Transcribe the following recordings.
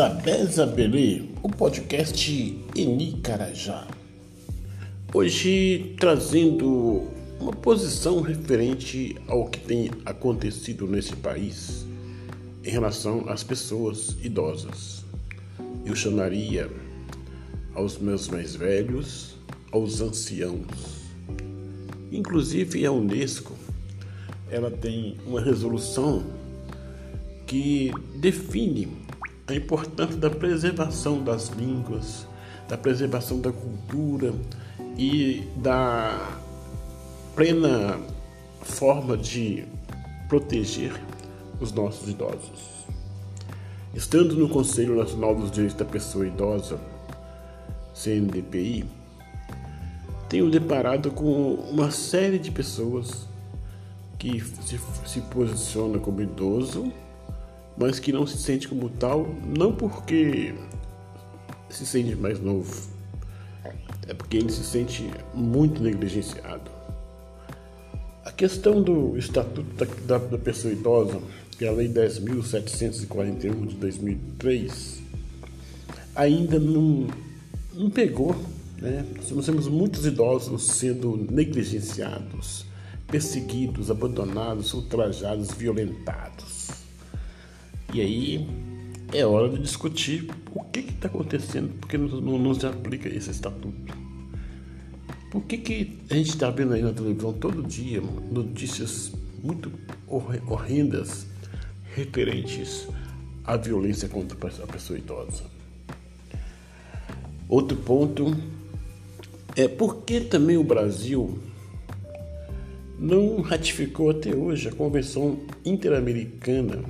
Zabé Zabelê, o podcast Eni Carajá. Hoje trazendo uma posição referente ao que tem acontecido nesse país em relação às pessoas idosas. Eu chamaria aos meus mais velhos, aos anciãos. Inclusive a Unesco, ela tem uma resolução que define a importância da preservação das línguas, da preservação da cultura e da plena forma de proteger os nossos idosos. Estando no Conselho Nacional dos Direitos da Pessoa Idosa, CNDPI, tenho deparado com uma série de pessoas que se, se posiciona como idoso mas que não se sente como tal, não porque se sente mais novo, é porque ele se sente muito negligenciado. A questão do Estatuto da, da, Pessoa Idosa, que é a Lei 10.741 de 2003, ainda não, não pegou. Né? Nós temos muitos idosos sendo negligenciados, perseguidos, abandonados, ultrajados, violentados. E aí é hora de discutir o que está acontecendo, porque não, não, se aplica esse estatuto. Por que, que a gente está vendo aí na televisão todo dia notícias muito horrendas referentes à violência contra a pessoa idosa? Outro ponto é por que também o Brasil não ratificou até hoje a Convenção Interamericana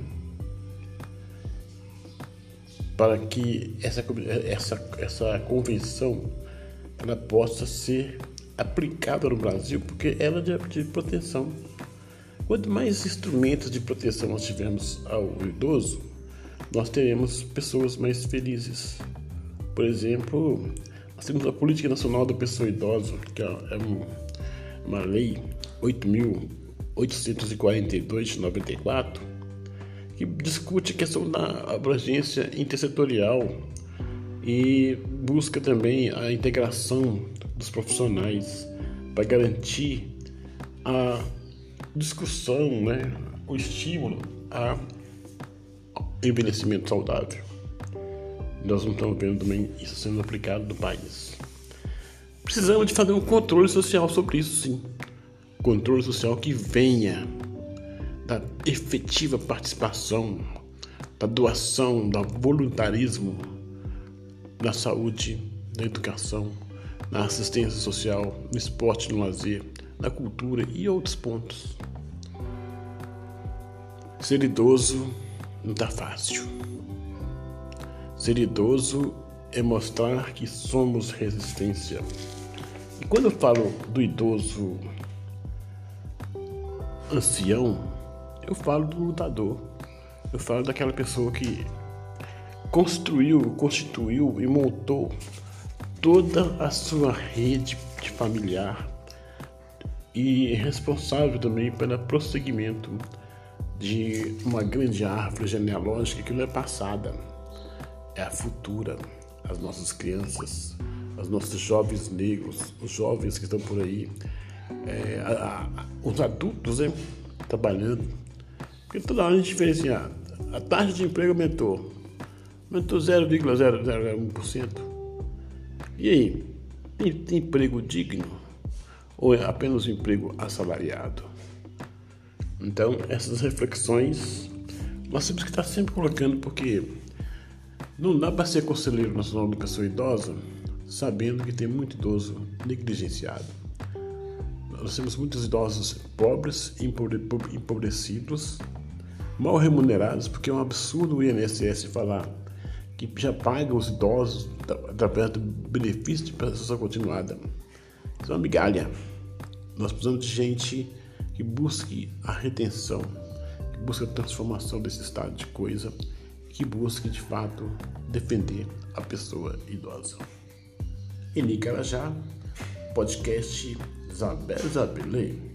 para que essa, essa, essa convenção ela possa ser aplicada no Brasil, porque ela é de, de proteção. Quanto mais instrumentos de proteção nós tivermos ao idoso, nós teremos pessoas mais felizes. Por exemplo, nós temos a Política Nacional da Pessoa Idosa, que é uma lei 8.842 de 94, que discute a questão da abrangência intersetorial e busca também a integração dos profissionais para garantir a discussão, né, o estímulo a envelhecimento saudável. Nós não estamos vendo também isso sendo aplicado no país. Precisamos de fazer um controle social sobre isso, sim. Controle social que venha da efetiva participação, da doação, do voluntarismo na saúde, na educação, na assistência social, no esporte, no lazer, na cultura e outros pontos. Ser idoso não está fácil. Ser idoso é mostrar que somos resistência. E quando eu falo do idoso ancião, eu falo do lutador. Eu falo daquela pessoa que construiu, constituiu e montou toda a sua rede de familiar e é responsável também pelo prosseguimento de uma grande árvore genealógica que não é passada, é a futura, as nossas crianças, os nossos jovens negros, os jovens que estão por aí, é, a, a, os adultos né, trabalhando porque toda hora a gente vê assim, a, a taxa de emprego aumentou. Aumentou 0,001%. E aí? Tem, tem emprego digno? Ou é apenas um emprego assalariado? Então, essas reflexões nós temos que estar sempre colocando, porque não dá para ser conselheiro nacional de educação idosa sabendo que tem muito idoso negligenciado. Nós temos muitos idosos pobres, empobrecidos, mal remunerados, porque é um absurdo o INSS falar que já paga os idosos através do benefício de prestação continuada. Isso é uma migalha. Nós precisamos de gente que busque a retenção, que busque a transformação desse estado de coisa, que busque de fato defender a pessoa idosa. Eni Carajá, podcast Isabel Isabelê.